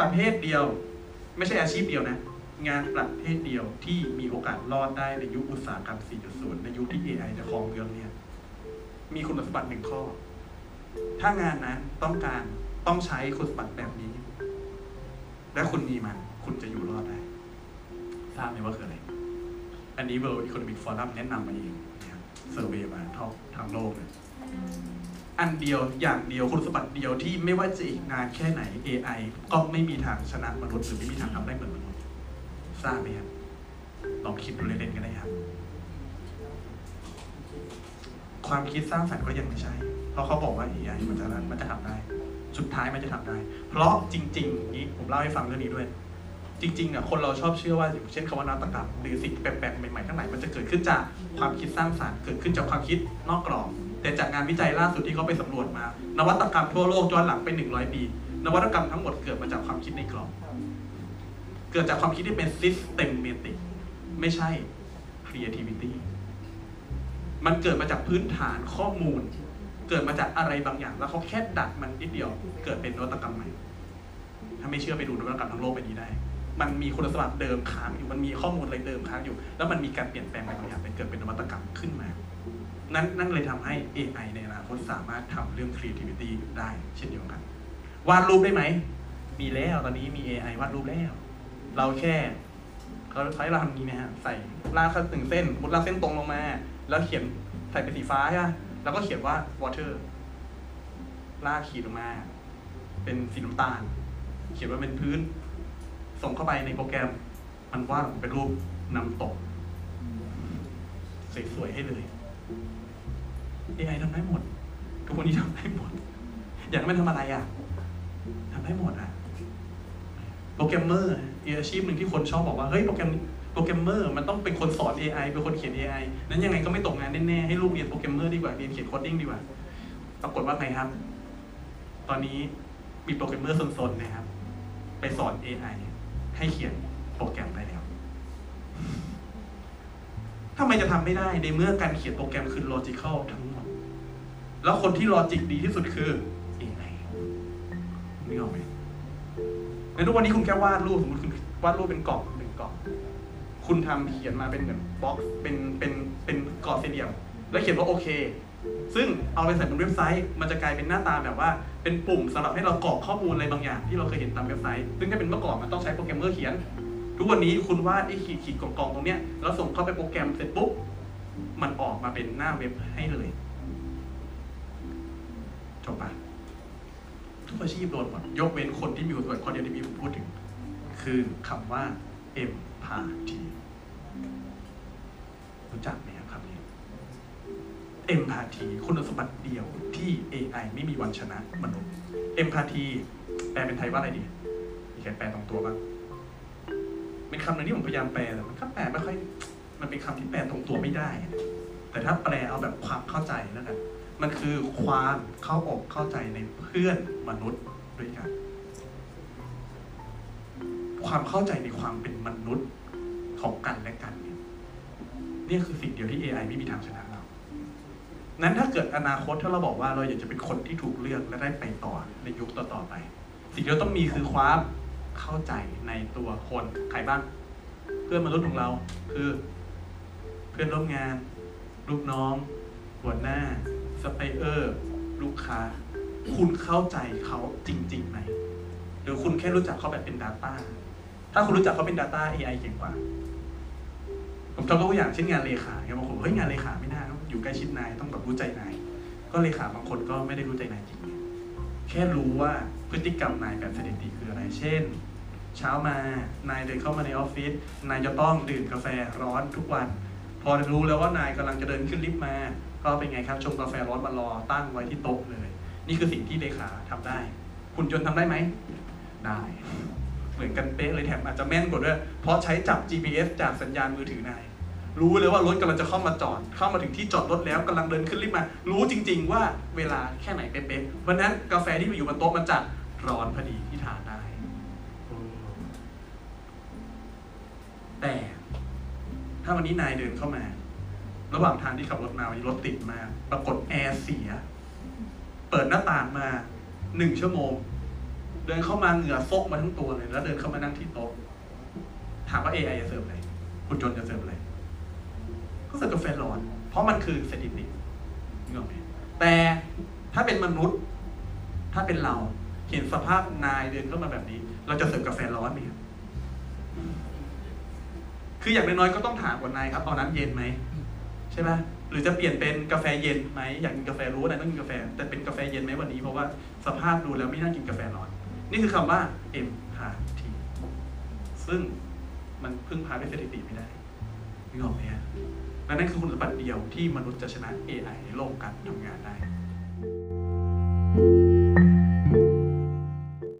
ประเภทเดียว ไม่ใช่อาชีพเดียวนะ งานประเภทเดียวที่มีโอกาสรอดได้ในยุคอุตสาหกรรม 4.0 ในยุคที่ AI จะครองเมืองเนี่ยมีคุณสมบัติหนึ่งข้อ ถ้างานนั้นต้องการต้องใช้คุณสมบัติแบบนี้ และคุณมีมัน คุณจะอยู่รอดได้ ทราบไหมว่าคืออะไร อันนี้ World Economic Forum แนะนำมาเองเซอร์เวยมาทั้งทั้งโลกเลย อันเดียวอย่างเดียวคุณสมบัติเดียวที่ไม่ว่าจะอีกนานแค่ไหน AI ก็ไม่มีทางชนะมนุษย์หรือไม่มีทางทำได้เหมือนมนุษย์ทราบไหมครับลองคิดดูเล่นๆกันได้ครับ ความคิดสร้างสรรค์ก็ยังไม่ใช่ เพราะเขาบอกว่า AI มันจะมันจะทำได้ สุดท้ายมันจะทำได้ เพราะจริงๆนี้ผมเล่าให้ฟังเรื่องนี้ด้วย จริงๆอะคนเราชอบเชื่อว่าอย่างเช่นคำว่านวัตกรรมหรือสิ่งแปลกๆใหม่ๆทั้งหลายมันจะเกิดขึ้นจากความคิดสร้างสรรค์เกิดขึ้นจากความคิดนอกกรอบ แต่จากงานวิจัยล่าสุดที่เขาไปสำรวจมา นวัตกรรมทั่วโลกย้อนหลังไป 100 ปี นวัตกรรมทั้งหมดเกิดมาจากความคิดในกรอบ เกิดจากความคิดที่เป็น systematic ไม่ใช่ creativity มันเกิดมาจากพื้นฐานข้อมูล เกิดมาจากอะไรบางอย่าง แล้วเขาแค่ดัดมันนิดเดียว เกิดเป็นนวัตกรรมใหม่ ถ้าไม่เชื่อไปดูนวัตกรรมทั้งโลกไปนี้ได้ มันมีคุณสมบัติเดิมค้างอยู่ มันมีข้อมูลอะไรเดิมค้างอยู่ แล้วมันมีการเปลี่ยนแปลงอะไรบางอย่างเป็นเกิดเป็นนวัตกรรมขึ้นมา นั่นนั่นเลยทำให้ AI ในอนาคตสามารถทำเรื่อง creativity ได้เช่นเดียวกัน วาดรูปได้ไหม มีแล้วตอนนี้มี AI วาดรูปแล้ว เราแค่เขาใช้เราทำนี้นะฮะ ใส่ลากหนึ่งเส้นมุดลากเส้นตรงลงมา แล้วเขียนใส่เป็นสีฟ้าใช่ไหมแล้วก็เขียนว่า water ลากขีดลงมา เป็นสีน้ำตาล เขียนว่าเป็นพื้น ส่งเข้าไปในโปรแกรม มันวาดเป็นรูปน้ำตก สวยๆให้เลย AI ทำได้หมด ทุกคนนี้ทำได้หมด อยากให้มันทำอะไรอะทำได้หมดอะโปรแกรมเมอร์อีกอาชีพหนึ่งที่คนชอบบอกว่า เฮ้ยโปรแกรมโปรแกรมเมอร์มันต้องเป็นคนสอน AI เป็นคนเขียน AI นั้นยังไงก็ไม่ตกงานแน่ๆ ให้ลูกเรียนโปรแกรมเมอร์ดีกว่าเรียนเขียน coding ดีกว่า ปรากฏว่าไงครับ ตอนนี้มีโปรแกรมเมอร์ซนๆนะครับ ไปสอน AI ให้เขียนโปรแกรมได้แล้วทำไมจะทำไม่ได้ในเมื่อการเขียนโปรแกรมคือ logical ทั้งหมด แล้วคนที่ logic ดีที่สุดคือ AI นึกออกไหมในทุกวันนี้คุณแค่วาดรูปสมมติคุณวาดรูปเป็นกล่องหนึ่งกล่อง คุณทำเขียนมาเป็นเหมือน box เป็นเป็นเป็นกรอบสี่เหลี่ยม แล้วเขียนว่าโอเค ซึ่งเอาไปใส่บนเว็บไซต์ มันจะกลายเป็นหน้าตาแบบว่าเป็นปุ่มสำหรับให้เรากรอกข้อมูลอะไรบางอย่างที่เราเคยเห็นตามเว็บไซต์ ซึ่งถ้าเป็นเมื่อก่อนมันต้องใช้โปรแกรมเมอร์เขียน ทุกวันนี้คุณวาดไอ้ขีดขีดกล่องๆตรงเนี้ยแล้วส่งเข้าไปโปรแกรมเสร็จปุ๊บมันออกมาเป็นหน้าเว็บให้เลยจบปะทุกอาชีพโดนหมดยกเว้นคนที่มีคุณสมบัติข้อเดียวที่มีผมพูดถึง คือคำว่า empathy รู้จักไหมครับคำนี้ empathy คุณสมบัติเดียวที่ AI ไม่มีวันชนะมนุษย์ empathy แปลเป็นไทยว่าอะไรดี มีใครแปลตรงตัวบ้าง เป็นคำหนึ่งที่ผมพยายามแปลแต่มันก็แปลไม่ค่อยมันเป็นคำที่แปลตรงตัวไม่ได้ แต่ถ้าแปลเอาแบบความเข้าใจแล้วกันมันคือความเข้าอกเข้าใจในเพื่อนมนุษย์ด้วยกัน ความเข้าใจในความเป็นมนุษย์ของกันและกันเนี่ยนี่คือสิ่งเดียวที่ AI ไม่มีทางชนะเรา นั้นถ้าเกิดอนาคตถ้าเราบอกว่าเราอยากจะเป็นคนที่ถูกเลือกและได้ไปต่อในยุคต่อๆไป สิ่งที่เราต้องมีคือความ เข้าใจในตัวคนใครบ้าง เพื่อนมนุษย์ของเราคือ เพื่อนร่วมงาน ลูกน้อง หัวหน้า สไปเออร์ ลูกค้า คุณเข้าใจเขาจริงๆไหมหรือคุณแค่รู้จักเขาแบบเป็น Data ถ้าคุณรู้จักเขาเป็น Data AI เก่งกว่า ผมยกตัวอย่างเช่นงานเลขาเนี่ยบางคนบอกเฮ้ยงานเลขาไม่น่าอยู่ใกล้ชิดนายต้องแบบรู้ใจนายก็เลขาบางคนก็ไม่ได้รู้ใจนายจริงแค่รู้ว่า พฤติกรรมนายแบบสถิติคืออะไร เช่น เช้ามานายเดินเข้ามาในออฟฟิศ นายจะต้องดื่มกาแฟร้อนทุกวัน พอรู้แล้วว่านายกำลังจะเดินขึ้นลิฟต์มา ก็เป็นไงครับ ชงกาแฟร้อนมารอตั้งไว้ที่โต๊ะเลย นี่คือสิ่งที่เลขาทำได้ คุณยนต์ทำได้ไหม ได้ เหมือนกันเป๊ะเลยแถมอาจจะแม่นกว่าด้วย เพราะใช้จับ GPS จากสัญญาณมือถือนายรู้เลยว่ารถกำลังจะเข้ามาจอด เข้ามาถึงที่จอดรถแล้วกำลังเดินขึ้นลิฟต์มา รู้จริง ๆ ว่าเวลาแค่ไหนเป๊ะๆเพราะนั้นกาแฟที่อยู่บนโต๊ะมันจะ ร้อนพอดีที่ทานได้ แต่ถ้าวันนี้นายเดินเข้ามา ระหว่างทางที่ขับรถมาวันนี้รถติดมากปรากฏแอร์เสีย เปิดหน้าต่างมาหนึ่งชั่วโมง เดินเข้ามาเหงื่อซกมาทั้งตัวเลย แล้วเดินเข้ามานั่งที่โต๊ะถามว่า AI จะเสิร์ฟอะไรหุ่นยนจะเสิร์ฟอะไรก็เสิร์ฟกาแฟร้อน เพราะมันคือสถิตินึกออกไหมแต่ถ้าเป็นมนุษย์ ถ้าเป็นเรา เห็นสภาพนายเดินเข้ามาแบบนี้ เราจะเสิร์ฟกาแฟร้อนไหมครับคืออย่างน้อยๆก็ต้องถามก่อนนายครับเอาน้ำเย็นไหมใช่ไหมหรือจะเปลี่ยนเป็นกาแฟเย็นไหมอยากกินกาแฟรู้ว่านายต้องกินกาแฟ แต่เป็นกาแฟเย็นไหมวันนี้เพราะว่าสภาพดูแล้วไม่น่ากินกาแฟร้อน นี่คือคำว่า MRT ซึ่งมันพึ่งพาด้วยสถิติไม่ได้นึกออกไหมฮะและนั่นคือคุณสมบัติเดียวที่มนุษย์จะชนะ AI ในโลกการทำงานได้